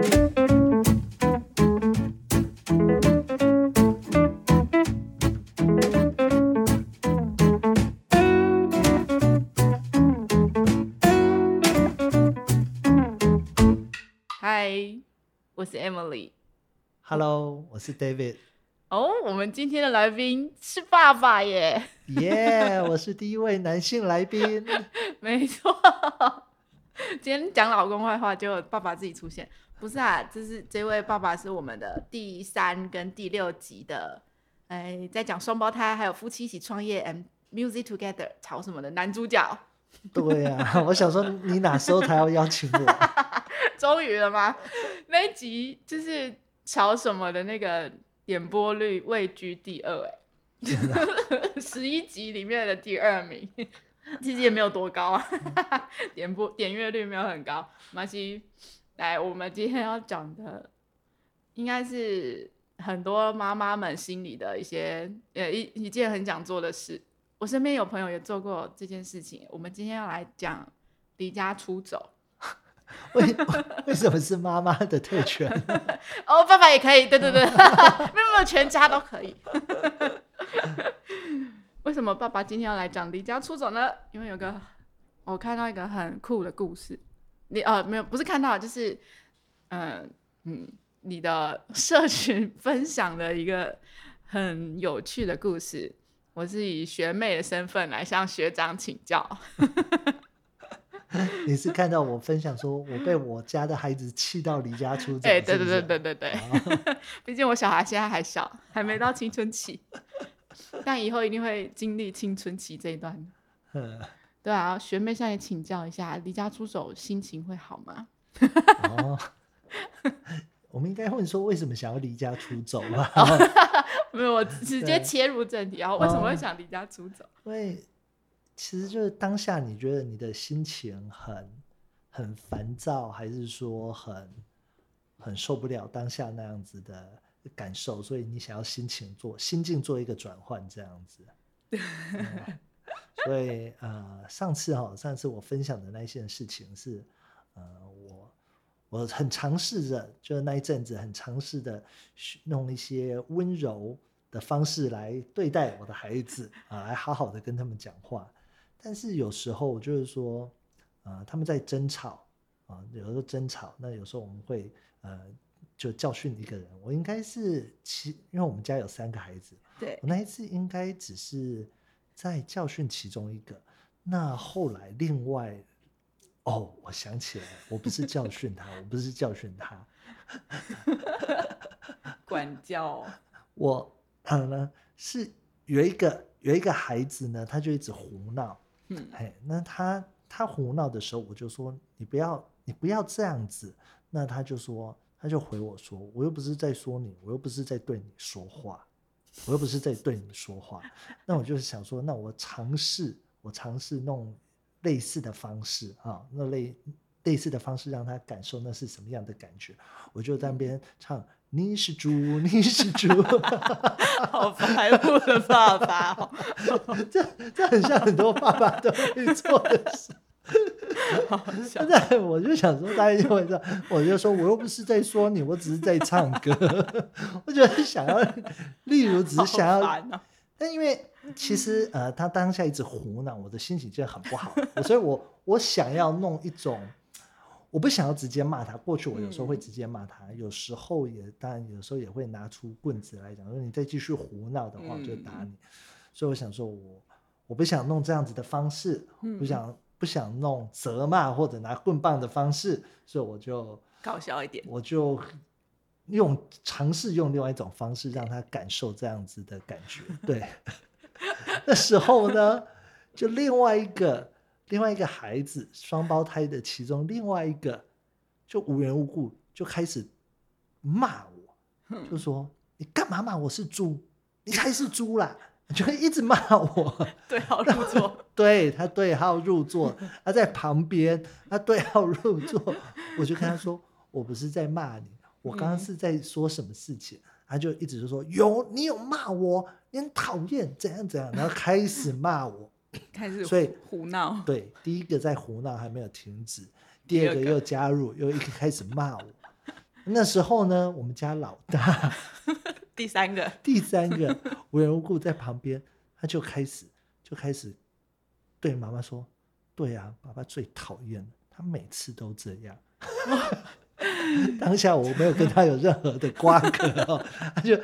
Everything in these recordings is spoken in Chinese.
嗨，我是 Emily。Hello，我是 David。哦，我们今天的来宾是爸爸耶，耶、我是第一位男性来宾。没错。今天讲老公坏话，结果爸爸自己出现。不是啊，就是这位爸爸是我们的第三跟第六集的，哎，在讲双胞胎还有夫妻一起创业 and music together 吵什么的男主角，对啊，我想说你哪时候才要邀请我？终于了吗？那一集就是吵什么的那个点播率位居第二，哎，十一集里面的第二名，其实也没有多高啊，点播点阅率没有很高。马西，来，我们今天要讲的应该是很多妈妈们心里的一些呃一一件很想做的事。我身边有朋友也做过这件事情。我们今天要来讲离家出走。为 为什么是妈妈的特权？哦，爸爸也可以，对对对，没有没有，全家都可以。为什么爸爸今天要来讲离家出走呢？因为有个我看到一个很酷的故事，你呃没有不是看到，就是嗯嗯你的 社群分享的一个很有趣的故事。我是以学妹的身份来向学长请教。你是看到我分享说我被我家的孩子气到离家出走？哎、对对对对对对，哦 毕竟我小孩现在还小，还没到青春期，但以后一定会经历青春期这一段。嗯对啊，学妹向你请教一下，离家出走心情会好吗？哦，我们应该问说为什么想要离家出走吧？没有，我直接切入正题，然后为什么会哦想离家出走？因为其实就是当下你觉得你的心情很很烦躁，还是说很很受不了当下那样子的感受，所以你想要心情做心境做一个转换，这样子。嗯所以呃，上次哈、上次我分享的那件事情是呃，我我很尝试着，就是那一阵子很尝试的弄一些温柔的方式来对待我的孩子啊，来好好的跟他们讲话。但是有时候就是说，呃，他们在争吵啊，有时候争吵，那有时候我们会呃就教训一个人。我应该是其，因为我们家有三个孩子，对我那一次应该只是在教训其中一个。那后来另外，哦，我想起来了，我不是教训他，我不是教训他，管教，我呃呢是有一个有一个孩子呢，他就一直胡闹，嗯。哎，那他他胡闹的时候，我就说你不要你不要这样子，那他就说他就回我说，我又不是在说你，我又不是在对你说话，我又不是在对你们说话，那我就是想说，那我尝试我尝试弄类似的方式啊，那类类似的方式让他感受那是什么样的感觉，我就在那边唱。你是猪，你是猪，好白目的爸爸哦，这这很像很多爸爸都会做的事。现在我就想说，大家就会这样，我就说我又不是在说你，我只是在唱歌。我觉得想要，例如只是想要，但因为其实呃，他当下一直胡闹，我的心情就很不好，所以我我想要弄一种，我不想要直接骂他。过去我有时候会直接骂他，有时候也当然有时候也会拿出棍子来讲，说你再继续胡闹的话，我就打你。所以我想说我我不想弄这样子的方式，不想不想弄责骂或者拿棍棒的方式，所以我就搞笑一点，我就用尝试用另外一种方式让他感受这样子的感觉。对，那时候呢，就另外一个另外一个孩子双胞胎的其中另外一个，就无缘无故就开始骂我，就说你干嘛骂我是猪？你才是猪啦！就会一直骂我。对好入座，对他对号入座，他在旁边，他对号入座，我就跟他说，我不是在骂你，我刚刚是在说什么事情，他就一直就说有你有骂我，你很讨厌，怎样怎样，然后开始骂我。开始 所以胡胡闹，对，第一个在胡闹还没有停止，第二个又加入，又一开始骂我。那时候呢，我们家老大第三个，第三个无缘无故在旁边，他就开始就开始对妈妈说：“对啊，爸爸最讨厌了，他每次都这样。”当下我没有跟他有任何的瓜葛哦，他就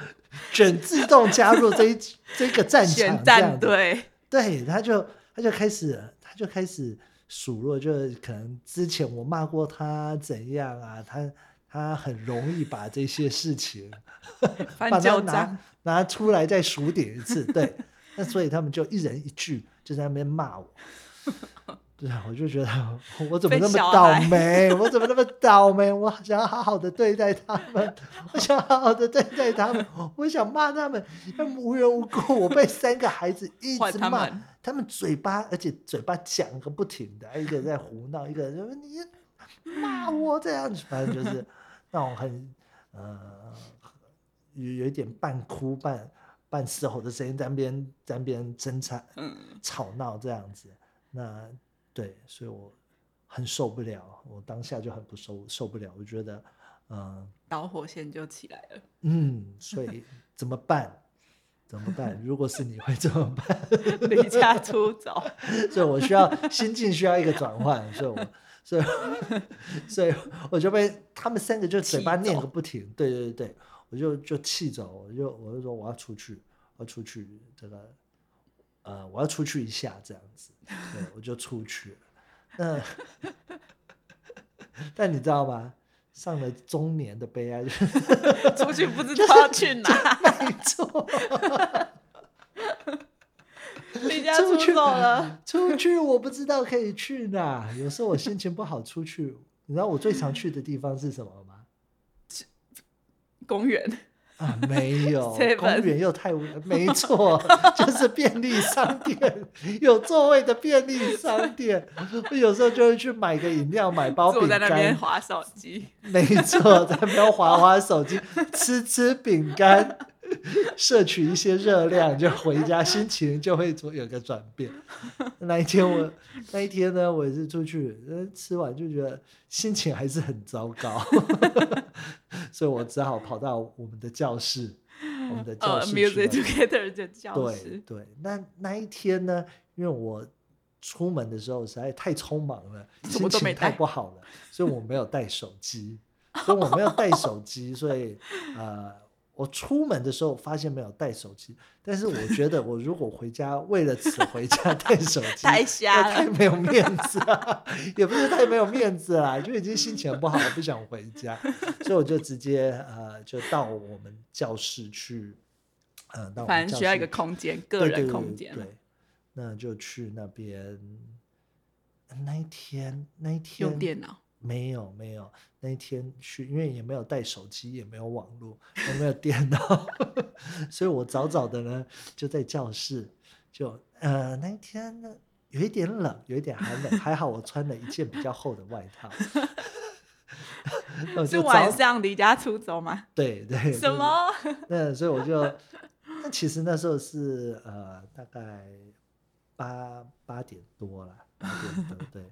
准自动加入这一这个战场选这样子战队，对，他就他就开始他就开始数落，就是可能之前我骂过他怎样啊，他他很容易把这些事情翻 把它拿拿出来再数点一次，对，那所以他们就一人一句就在那边骂我。对啊，我就觉得我怎么那么倒霉？我怎么那么倒霉？我想要好好的对待他们，我想好好的对待他们，我想骂他们，他们无缘无故，我被三个孩子一直骂，他们他们嘴巴，而且嘴巴讲个不停的，一个在胡闹，一个说你骂我这样子，反正就是那种很呃有有一点半哭半半嘶吼的声音，在那边在那边争吵嗯，吵闹这样子。那对，所以我很受不了，我当下就很不受受不了，我觉得，嗯、导火线就起来了。嗯，所以怎么办？怎么办？如果是你会怎么办？离家出走，所以我需要心境需要一个转换，所以我所以所以我就被他们三个就嘴巴念个不停，对对对对，我就就气走，我就我就说我要出去，我要出去这个呃我要出去一下这样子，对我就出去了。那 但你知道吗？上了中年的悲哀就是 出去不知道要去哪，没错。离家出走了。出去我不知道可以去哪，有时候我心情不好出去，你知道我最常去的地方是什么吗？公园，啊，没有 公园又太无聊，没错，就是便利商店，有座位的便利商店。我有时候就会去买个饮料，买包饼坐在那边干，划手机，没错，在那边划划手机，吃吃饼干，摄取一些热量，就回家，心情就会有个转变。那一天我那一天呢，我也是出去，呃吃完就觉得心情还是很糟糕，所以我只好跑到我们的教室，我们的教呃室去，Music 了 Together 的教对室，对，那那一天呢，因为我出门的时候实在太匆忙了，什心情太不好了，所以我没有带手机，所以我没有带手机，所以呃，我出门的时候发现没有带手机，但是我觉得我如果回家为了此回家带手机，太那瞎了。太没有面子了，也不是太没有面子啦，就已经心情不好，我不想回家，所以我就直接呃，就到我们教室去，呃，到我们反正需要一个空间，个人空间。对对，那就去那边。那一天，那一天用电脑，没有没有，那一天去，因为也没有带手机，也没有网络，也没有电脑，所以我早早的呢就在教室，就呃那一天呢有一点冷，有一点寒冷，还好我穿了一件比较厚的外套。是晚上离家出走吗？对 对，什么？那所以我就，那其实那时候是呃大概八八点多了，八点多对。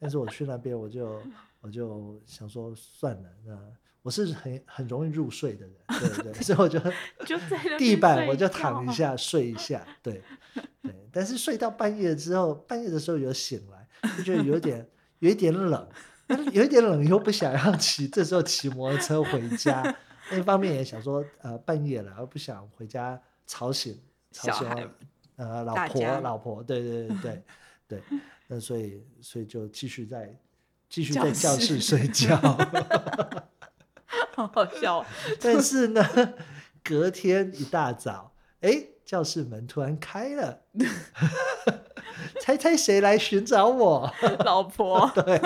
但是我去那边，我就我就想说算了，那我是很很容易入睡的人，对对，所以我就 就在地板我就躺一下睡一下，对对。但是睡到半夜之后，半夜的时候有醒来，就觉得有点有一点冷，但是有一点冷又不想要骑，这时候骑摩托车回家。另一方面也想说，呃，半夜了，而不想回家吵醒吵醒我呃老婆老婆，对对对对 对，那所以所以就继续在继续在教室室睡觉。好好笑哦。但是呢，隔天一大早，哎，教室门突然开了，猜猜谁来寻找我？老婆，对，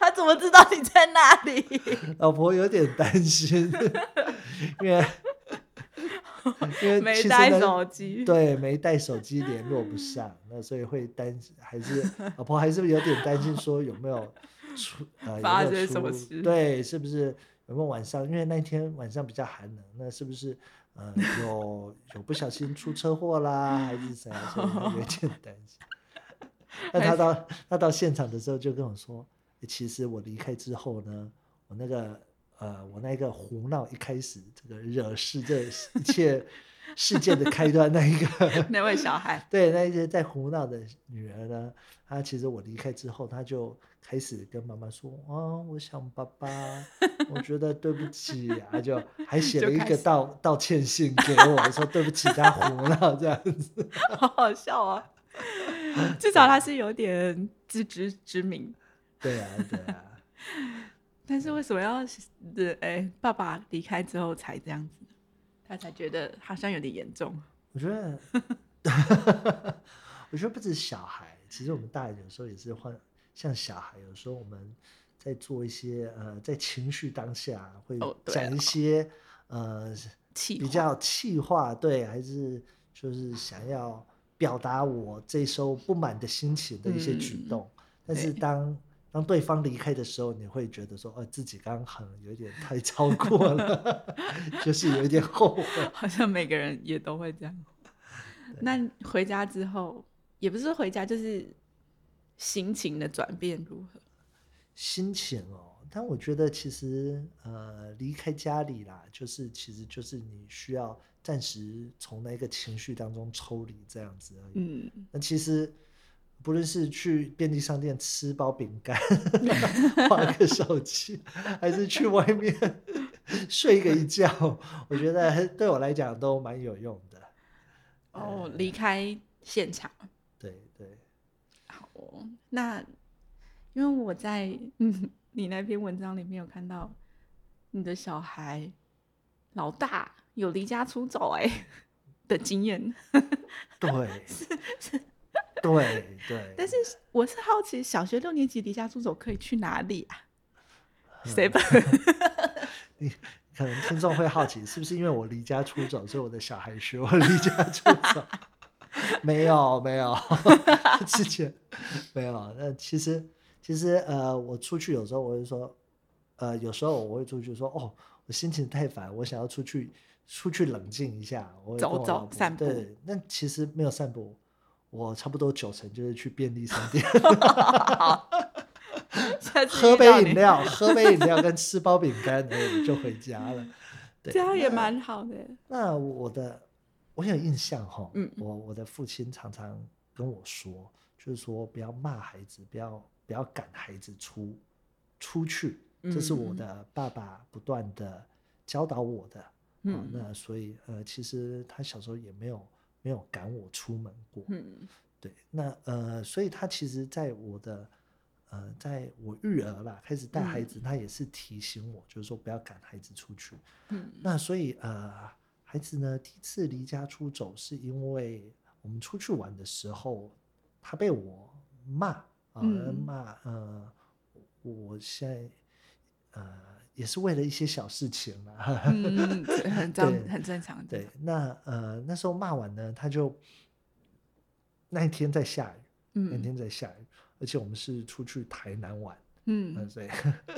他怎么知道你在那里？老婆有点担心，因为 因为没带手机，对，没带手机联络不上，那所以会担心，还是老婆还是有点担心，说有没有出呃发有没有生什么出事对，是不是有没有晚上？因为那天晚上比较寒冷，那是不是呃有有不小心出车祸啦，还是怎样？所以有点 担心。那他到他到现场的时候就跟我说，诶其实我离开之后呢，我那个呃，我那个胡闹一开始这个惹事这一切事件的开端，那一个 那位小孩，对那一些在胡闹的女儿呢，她其实我离开之后，她就开始跟妈妈说：“啊，我想爸爸，我觉得对不起啊，就还 写了一个道道歉信给我，说对不起，他胡闹这样子。好好笑啊！至少他是有点自知之明，对啊，对啊，但是为什么要的哎、爸爸离开之后才这样子呢？他才觉得好像有点严重。我觉得，我觉得不止小孩，其实我们大人有时候也是会像小孩，有时候我们在做一些呃，在情绪当下会讲一啊些、呃比较气话，对，还是就是想要表达我这时候不满的心情的一些举嗯动，但是对当当对方离开的时候，你会觉得说，呃，自己刚刚可能有一点太超过了，就是有一点后悔。好像每个人也都会这样。那回家之后，也不是说回家，就是心情的转变如何？心情哦，但我觉得其实呃离开家里啦，就是其实就是你需要暂时从那个情绪当中抽离这样子而已。嗯，那其实不论是去便利商店吃包饼干、划个手机，还是去外面睡个一觉，我觉得对我来讲都蛮有用的。哦，离开现场。对对，好哦，那因为我在嗯你那篇文章里面有看到你的小孩老大有离家出走哎、的经验，对，对对。但是我是好奇，小学六年级离家出走可以去哪里啊？谁本 你可能听众会好奇，是不是因为我离家出走，所以我的小孩学我离家出走？没有，没有，之前没有。那其实，其实呃，我出去有时候我会说，呃，有时候我会出去说，哦，我心情太烦，我想要出去出去冷静一下，我走走散步对，那其实没有散步，我差不多九成就是去便利商店 喝杯饮，料，喝杯饮料跟吃包饼干，哎，就回家了。对，这样也蛮好的。那我的我有印象哈，嗯我我的父亲常常跟我说，就是说不要骂孩子，不要不要赶孩子出出去，这是我嗯的爸爸不断的教导我的。哦嗯那所以呃，其实他小时候也没有没有赶我出门过。嗯对，那呃，所以他其实在我的呃，在我育儿啦，开始带孩子，他也是提醒我，就是说不要赶孩子出去。嗯那所以呃，孩子呢第一次离家出走，是因为我们出去玩的时候，他被我骂啊，嗯骂呃，我我现在呃也是为了一些小事情嘛。嗯，很正很正常。对，那呃那时候骂完呢，他就那一天在下雨，那嗯天在下雨，而且我们是出去台南玩，嗯嗯，所以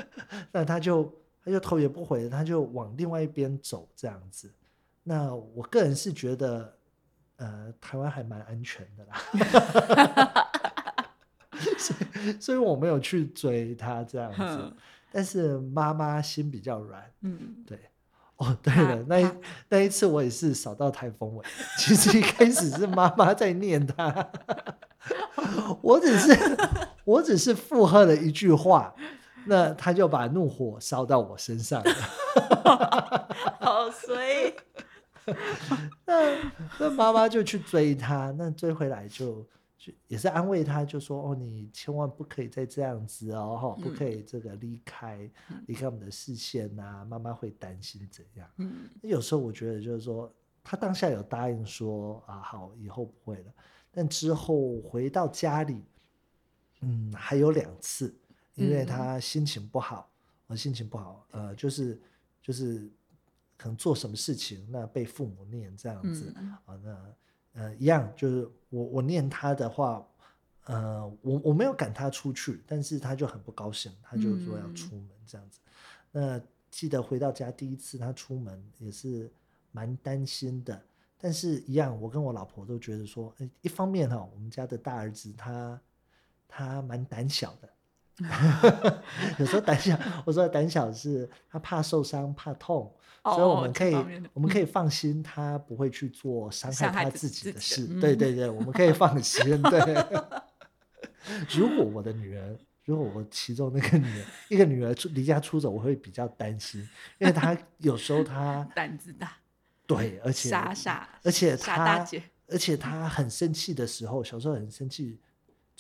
那他就他就头也不回，他就往另外一边走这样子。那我个人是觉得，呃，台湾还蛮安全的啦，所以所以我没有去追他这样子哼。但是妈妈心比较软，嗯，对。哦，对他了，那一他那一次我也是扫到台风尾。其实一开始是妈妈在念他，我只是我只是附和了一句话，那他就把怒火烧到我身上了。好衰。那那妈妈就去追他，那追回来就就也是安慰他，就说哦，你千万不可以再这样子哦，哈，不嗯可以这个离开离开我们的视线呐、妈妈会担心怎样。嗯。有时候我觉得就是说，他当下有答应说啊，好，以后不会了。但之后回到家里，嗯，还有两次，因为嗯。他心情不好，我心情不好，呃，就是就是可能做什么事情，那被父母念这样子、嗯。啊，那呃一样，就是我我念他的话，呃，我我没有赶他出去，但是他就很不高兴，他就说要嗯出门这样子。那记得回到家第一次他出门也是蛮担心的，但是一样，我跟我老婆都觉得说，诶一方面哈、我们家的大儿子他他蛮胆小的，有时候胆小，我说的胆小是他怕受伤、怕痛，所以我哦们可以我们可以放心，他不会去做伤害他自自己的。事。对对对，我们可以放心。对，如果我的女儿，如果我其中那个女儿，一个女儿出离家出走，我会比较担心，因为她有时候她 胆子大，对，而且傻傻，而且她，而且她很生气的时候，小时候很生气，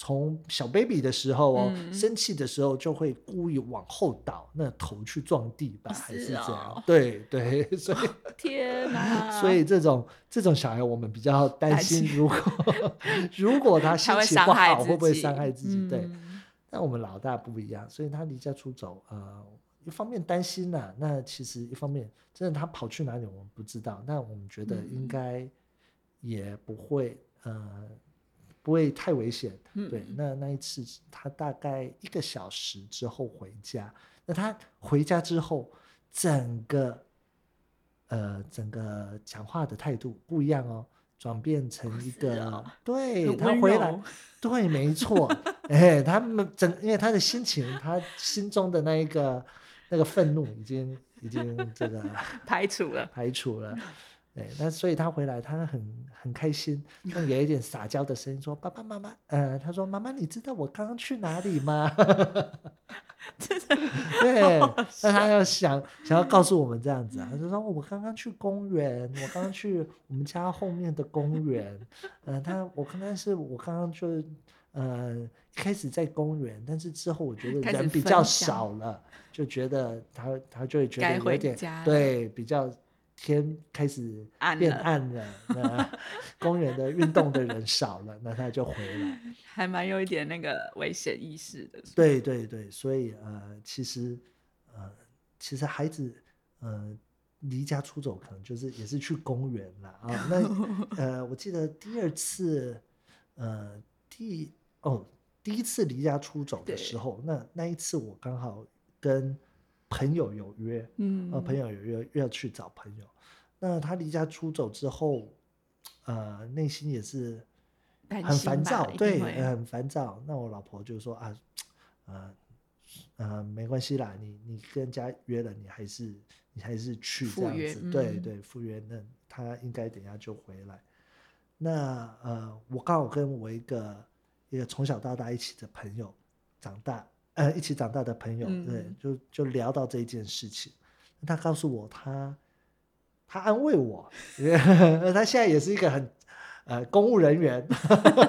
从小 baby 的时候哦，嗯生气的时候就会故意往后倒，那头去撞地板，还是是这样。哦对对，所以、天哪！所以这种这种小孩，我们比较担担心，如果 如果他心情不好，会不会己伤害自己？对。嗯但我们老大不一样，所以他离家出走，呃，一方面担心呐、那其实一方面真的他跑去哪里我们不知道，那我们觉得应嗯该也不会，呃，不会太危险。对，嗯那那一次他大概一个小时之后回家，那他回家之后，整个呃整个讲话的态度不一样哦，转变成一个、哦对他回来。对，没错，哎，他们整，因为他的心情，他心中的那一个那个愤怒已经已经这个排除了，排除了，对，那所以他回来，他很很开心，用有一点撒娇的声音说：“爸爸妈妈，呃，他说妈妈，你知道我刚刚去哪里吗？” 对，那他要想想要告诉我们这样子啊，他就说我刚刚去公园，我刚刚去我们家后面的公园，呃，他我刚刚是我刚刚就呃一开始在公园，但是之后我觉得人比较少了，就觉得他他就会觉得有点对比较天开始变暗了暗了，那 公园的运动的人少了，那他就回来。还蛮有一点那个危险意识的。对对对，所以呃，其实呃，其实孩子呃离家出走，可能就是也是去公园了啊。那 呃，我记得第二次呃第哦第一次离家出走的时候，那那一次我刚好跟朋友有约，嗯呃，朋友有约要去找朋友。那他离家出走之后，呃，内心也是很烦躁，对，很烦躁。那我老婆就说啊，呃，呃，没关系啦，你你跟人家约了，你还是你还是去这样子，对嗯对，赴约，那他应该等一下就回来。那呃，我刚好跟我一个一个从小到大一起的朋友长大，呃，一起长大的朋友，对嗯，就就聊到这一件事情。他告诉我他，他安慰我，他现在也是一个很呃公务人员，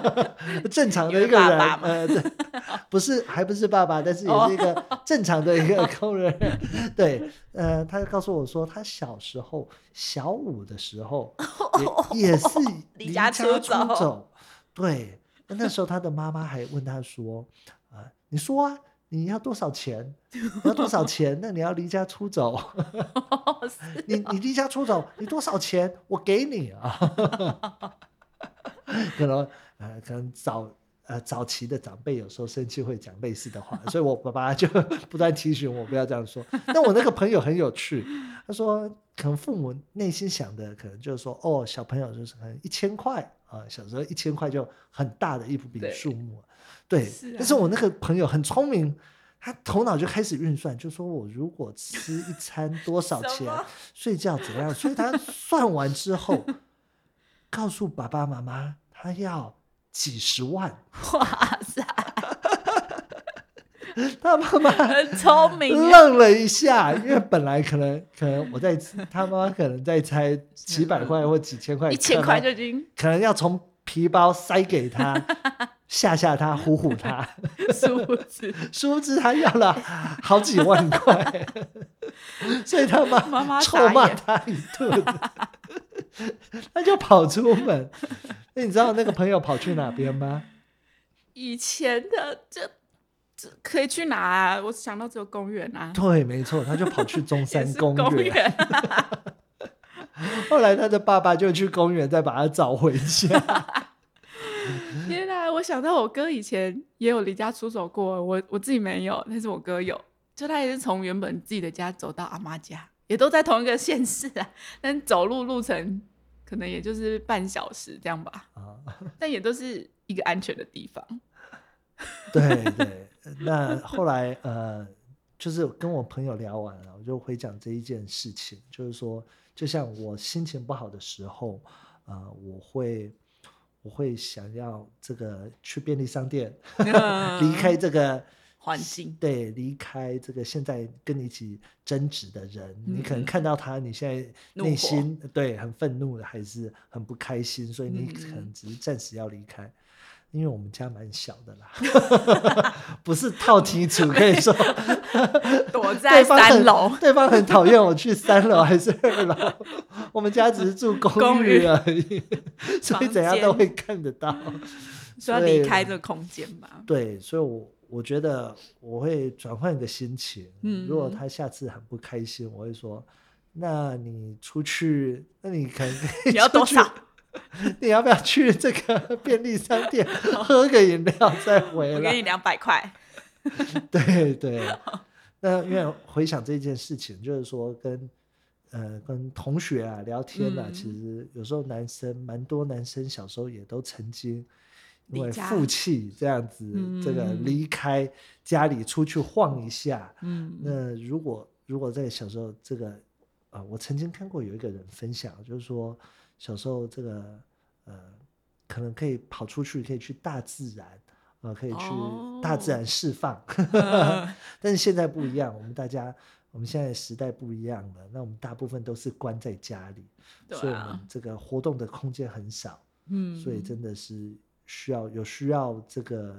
正常的一个人，爸爸呃，对，不是还不是爸爸，但是也是一个哦正常的一个公务人员。对，呃，他告诉我说，他小时候小五的时候也也是离家出出走走，对，那那时候他的妈妈还问他说，啊、你说啊。你要多少钱？你要多少钱？那你要离家出走？是你你离家出走，你多少钱？我给你啊。可能呃，可能早呃早期的长辈有时候生气会讲类似的话，所以我爸爸就不断提醒我不要这样说。但我那个朋友很有趣，他说可能父母内心想的可能就是说，哦，小朋友就是可能一千块啊，小时候一千块就很大的一笔对数目，对。是但是啊我那个朋友很聪明。他头脑就开始运算，就说我如果吃一餐多少钱，睡觉怎样，所以他算完之后，告诉爸爸妈妈他要几十万，哇塞，他妈妈很聪明。啊，愣了一下，因为本来可能可能我在他妈妈可能在猜几百块或几千块，一千块就已经。可能要从皮包塞给他，吓吓他，唬唬他，殊不知。殊不知他要了好几万块，所以他妈妈妈臭骂他一顿，他就跑出门。那你知道那个朋友跑去哪边吗？以前的这这可以去哪啊？我想到只有公园啊，对，没错，他就跑去中 也山是公园。园，后来他的爸爸就去公园再把他找回家。天哪！我想到我哥以前也有离家出走过，我我自己没有，但是我哥有，就他也是从原本自己的家走到阿妈家，也都在同一个县市啊，但走路路程可能也就是半小时这样吧，啊，但也都是一个安全的地方。对对，那后来呃，就是跟我朋友聊完了，我就回讲这一件事情，就是说，就像我心情不好的时候，呃，我会我会想要这个去便利商店，离开这个环境，对，离开这个现在跟你一起争执的人，你可能嗯看到他，你现在内心对很愤怒的，还是很不开心，所以你嗯可能只是暂时要离开。因为我们家蛮小的啦，不是套题组，可以说 躲在三楼，对方很讨厌我去三楼还是二楼，我们家只是住公公寓寓而已，所以怎样都会看得到。说要离开这个空间吧。对，所以我我觉得我会转换一个心情。嗯如果他下次很不开心，我会说：“那你出去，那你可能你要多少？你要不要去这个便利商店喝个饮料再回来我给你？”两百块。对对。那因为回想这件事情，就是说跟呃跟同学啊聊天啊，嗯其实有时候男生蛮多男生小时候也都曾经因为负气这样子，这个嗯离开家里出去晃一下。嗯，那如果如果在小时候这个啊、我曾经看过有一个人分享，就是说小时候这个呃，可能可以跑出去，可以去大自然。呃，可以去大自然释放，嗯但是现在不一样，我们大家，我们现在时代不一样了，那我们大部分都是关在家里，对所以我们啊，这个活动的空间很少，嗯，所以真的是需要有需要这个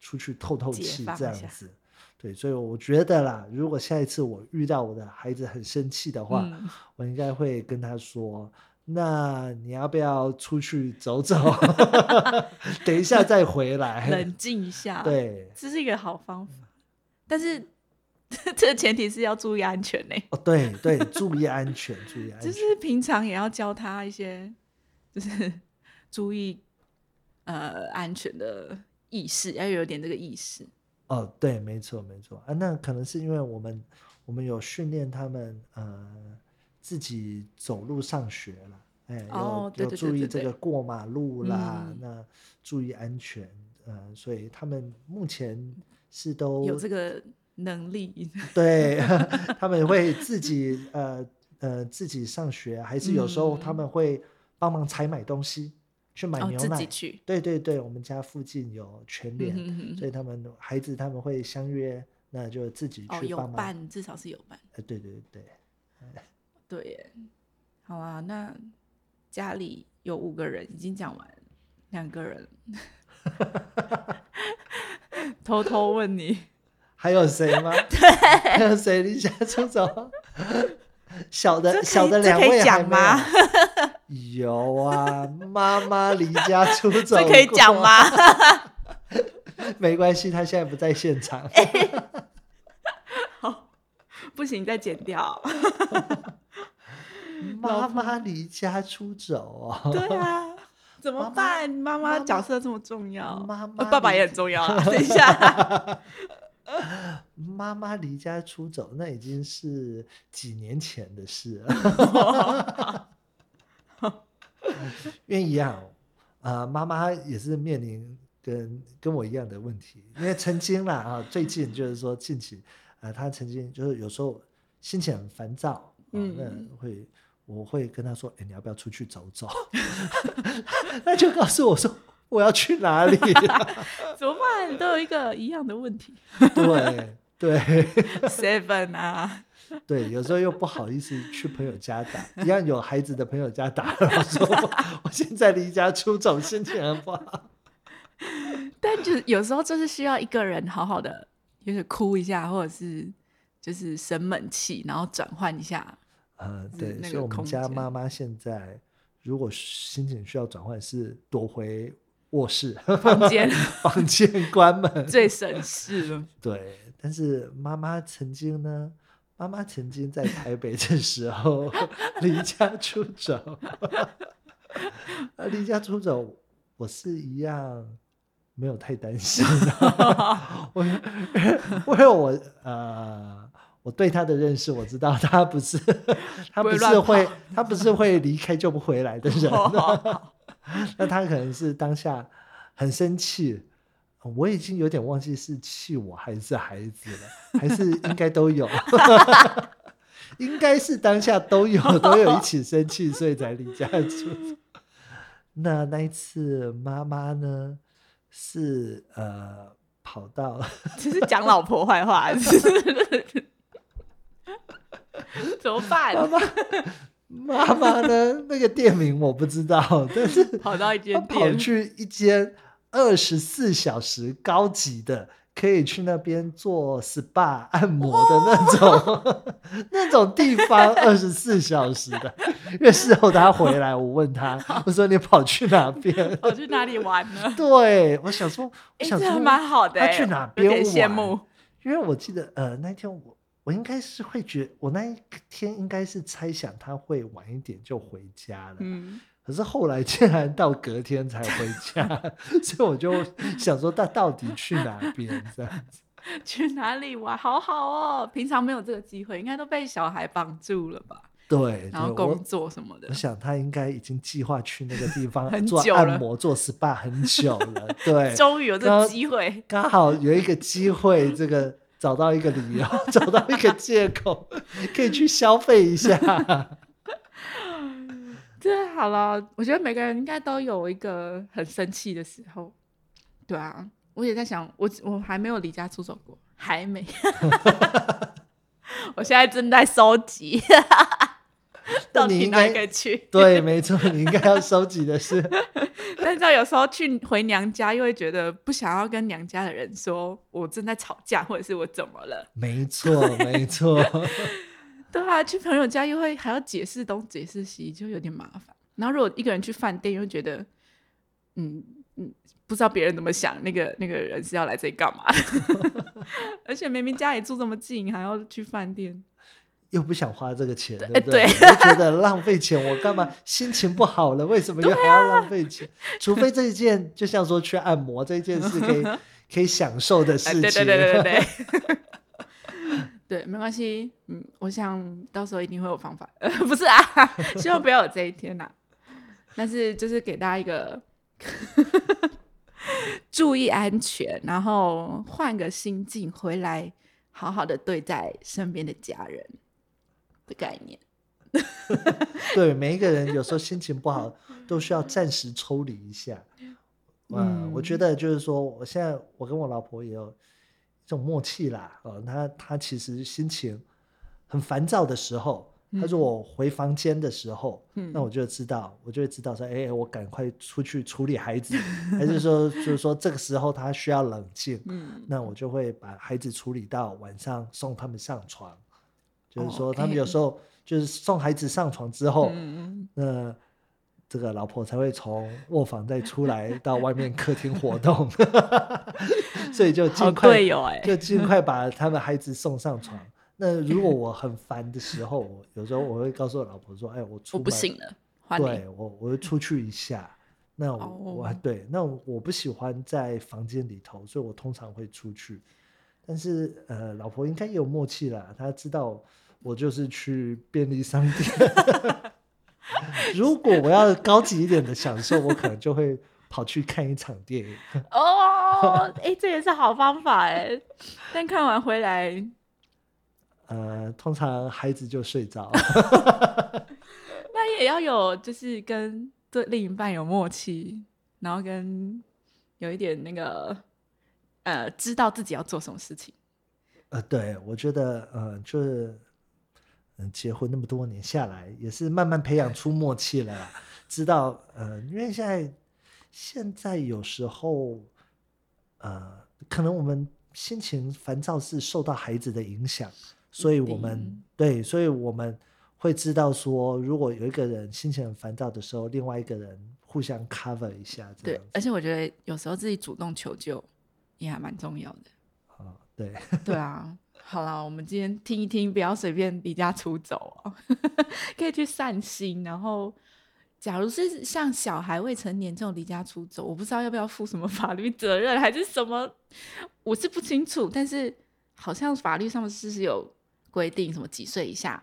出去透透气这样子。对，所以我觉得啦，如果下一次我遇到我的孩子很生气的话，嗯我应该会跟他说：“那你要不要出去走走？等一下再回来。冷静一下，，对，这是一个好方法，但是这个前提是要注意安全呢。哦，对对，注意安全，注意安全。就是平常也要教他一些，就是 注意呃安全的意识，要有点这个意识。哦，对，没错没错啊，那可能是因为我们我们有训练他们呃自己走路上学了，哎，有、哦对有对对对对注意这个过马路啦，嗯。那注意安全，呃，所以他们目前是都有这个能力，对，他们会自己呃呃自己上学，还是有时候他嗯们会帮忙采买东西，去买牛奶。己去，对对对，我们家附近有全联，嗯哼哼所以他们孩子他们会相约，那就自己去帮忙。伴，至少是有伴。呃，对对对，对耶，好啊，那家里有五个人，已经讲完，两个人，偷偷问你，还有谁吗？还有谁离家出走？小的小的两位还没讲吗有？有啊，妈妈离家出走，这可以讲？吗？没关系，他现在不在现场。不行，再剪掉。妈妈离家出走哦。对啊，怎么办？妈妈角色这么重要，妈呃妈离爸爸也很重要啊。等一下，妈妈离家出走，那已经是几年前的事了。因为一样，啊，妈妈也是面临跟跟我一样的问题，因为曾经啦啊，最近就是说近期，啊，她曾经就是有时候心情很烦躁，嗯，会我会跟他说，哎，你要不要出去走走？那就告诉我说我要去哪里、怎么办？都有一个一样的问题。对对。Seven 啊，对，有时候又不好意思去朋友家打，一样有孩子的朋友家打。我说我我现在离家出走，心情很不好。但就是有时候就是需要一个人好好的，就是哭一下，或者是就是生闷气，然后转换一下。呃，对，所以我们家间妈妈现在如果心情需要转换，是躲回卧室 房间房间关门。最省事了。对，但是妈妈曾经呢，妈妈曾经在台北的时候离家出走，啊，离家出走，我是一样没有太担心我因为我呃，我对他的认识，我知道 他不是他不是会跑他不是会离开就不回来的人。哦 那他可能是当下很生气，我已经有点忘记是气我还是孩子了，还是应该都有，应该是当下都有，都有一起生气，所以才离家出走。那那一次妈妈呢是呃跑到只是讲老婆坏话，怎么办？妈妈妈妈呢那个店名我不知道，但是 跑到一她间跑店，去一间二十四小时高级的，可以去那边做 SPA 按摩的那种、那种地方，二十四小时的。因为事后他回来，我问他，我说你跑去哪边？跑去哪里玩呢？对，我想说，我哎，想说蛮好的欸，他去哪有点边玩羡慕。因为我记得呃那天我我应该是会觉我那一天应该是猜想他会晚一点就回家了，嗯，可是后来竟然到隔天才回家，所以我就想说他到底去哪边这样子。去哪里玩？好好哦，平常没有这个机会，应该都被小孩绑住了吧？对，然后工作什么的我。想他应该已经计划去那个地方 做按摩、做 SPA 很久了，对，终于有这刚个机会，刚好有一个机会，这个找到一个理由，找到一个借口，可以去消费一下。对，好了，我觉得每个人应该都有一个很生气的时候。对啊，我也在想，我我还没有离家出走过，还没。我现在正在收集，到底哪你应该一个去？对，没错，你应该要收集的是，但是有时候去回娘家，又会觉得不想要跟娘家的人说我正在吵架，或者是我怎么了。没错，没错。对啊，去朋友家又会还要解释东解释西，就有点麻烦。然后如果一个人去饭店，又觉得，嗯嗯，不知道别人怎么想，那个那个人是要来这里干嘛？而且明明家里住这么近，还要去饭店，又不想花这个钱，对哎不对？觉得浪费钱，我干嘛？心情不好了，为什么又还要浪费钱？除非这一件，就像说去按摩这一件事可以 可以享受的事哎，情。对对对对对对。对，没关系，嗯，我想到时候一定会有方法，呃、不是啊，希望不要有这一天呐、但是就是给大家一个注意安全，然后换个心境回来，好好的对待身边的家人的概念。对，每一个人有时候心情不好，都需要暂时抽离一下。嗯，我觉得就是说，我现在我跟我老婆也有一种默契啦。哦，她她其实心情很烦躁的时候，她说我回房间的时候，嗯那我就知道，我就会知道说，哎，我赶快出去处理孩子，还是说就是说这个时候她需要冷静，嗯，那我就会把孩子处理到晚上送他们上床，就是哦说他们哎有时候就是送孩子上床之后，嗯，那这个老婆才会从卧房再出来到外面客厅活动，所以就好尽快就尽快把他们孩子送上床。那如果我很烦的时候，我有时候我会告诉我老婆说：“哎，我出我不门行了。对我，我会出去一下。那我、对，那我不喜欢在房间里头，所以我通常会出去。但是呃，老婆应该也有默契啦，她知道我就是去便利商店。如果我要高级一点的享受，我可能就会跑去看一场电影。哦，哎、这也是好方法哎。但看完回来，呃，通常孩子就睡着。那也要有，就是跟对另一半有默契，然后跟有一点那个呃，知道自己要做什么事情。呃，对，我觉得呃，就是嗯，结婚那么多年下来，也是慢慢培养出默契了啦。知道呃，因为现在现在有时候呃，可能我们心情烦躁是受到孩子的影响，所以我们定对，所以我们会知道说，如果有一个人心情很烦躁的时候，另外一个人互相 cover 一下，这样，对而且我觉得有时候自己主动求救也还蛮重要的。啊，对。对啊，好啦，我们今天听一听，不要随便离家出走哦，可以去散心。然后，假如是像小孩未成年这种离家出走，我不知道要不要负什么法律责任，还是什么，我是不清楚。但是好像法律上面是是有规定，什么几岁以下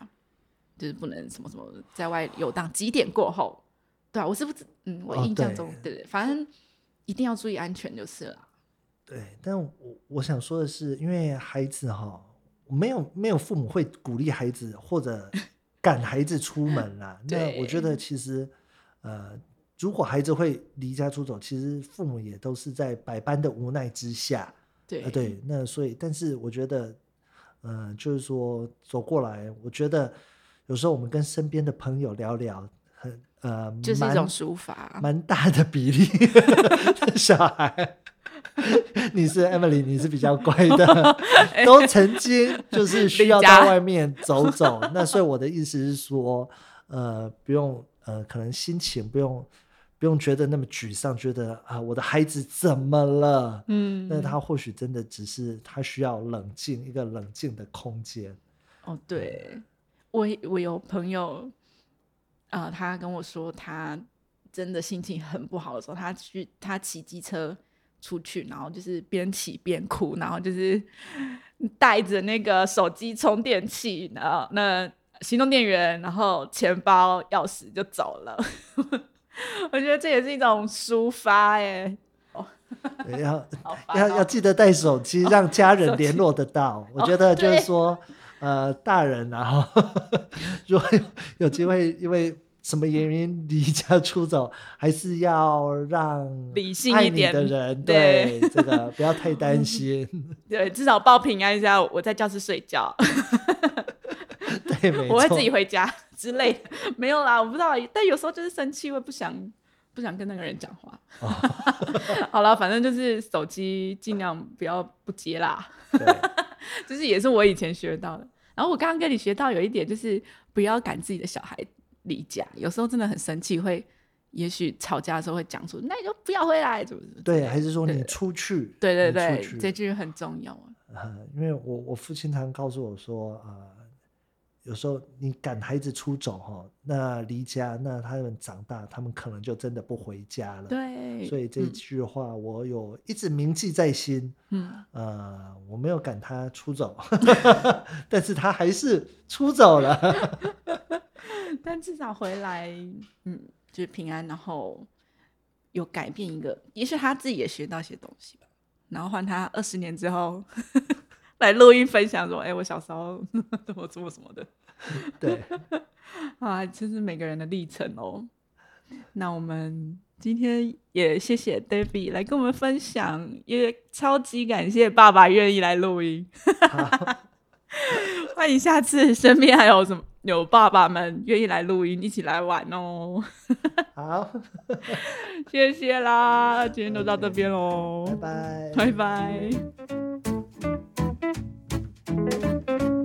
就是不能什么什么在外游荡，几点过后，对啊，我是不知，嗯，我哦印象对中，对对，反正一定要注意安全就是了。对，但我我想说的是，因为孩子哈，没有没有父母会鼓励孩子或者 赶孩子出门啦。那我觉得其实，呃，如果孩子会离家出走，其实父母也都是在百般的无奈之下。对，呃，对，那所以，但是我觉得，呃，就是说走过来，我觉得有时候我们跟身边的朋友聊聊，很呃，就是一种抒发，蛮大的比例小孩。你是 Emily，你是比较乖的，都曾经就是需要在外面走走。那所以我的意思是说，呃，不用呃，可能心情不用不用觉得那么沮丧，觉得啊，我的孩子怎么了？嗯，那他或许真的只是他需要冷静，一个冷静的空间。哦，对我我有朋友啊，他跟我说，他真的心情很不好的时候，他去他骑机车。出去，然后就是边骑边哭，然后就是 带着那个手机充电器，然后那行动电源，然后钱包、钥匙就走了。我觉得这也是一种抒发，哎，哦，要 要要记得带手机，让家人联络得到。我觉得就是说，呃，大人然后 如果有有机会，因为。什么原因离家出走，还是要让理性一点的人对这个不要太担心。对，至少报平安一下，我在教室睡觉。对，没错。我会自己回家之类的，没有啦，我不知道。但有时候就是生气，会不想不想跟那个人讲话。好了，反正就是手机尽量不要不接啦。就是也是我以前学到的。然后我刚刚跟你学到有一点，就是不要赶自己的小孩。离家有时候真的很生气，会也许吵架的时候会讲出，那你就不要回来，是不是？对，还是说你出去？对对对，这句很重要啊。因为我我父亲常告诉我说啊，有时候你赶孩子出走哈，那离家，那他们长大，他们可能就真的不回家了。对，所以这句话我有一直铭记在心。嗯，呃，我没有赶他出走，但是他还是出走了。但至少回来，嗯，就是平安，然后有改变一个，也许他自己也学到一些东西吧。然后换他二十年之后来录音分享说：“哎，我小时候 怎么做什么的。”对，啊，这是每个人的历程哦。那我们今天也谢谢 David 来跟我们分享，也超级感谢爸爸愿意来录音。欢迎下次身边还有什么？有爸爸们愿意来录音，一起来玩哦。好，谢谢啦，今天就到这边喽，拜拜，拜拜。thank you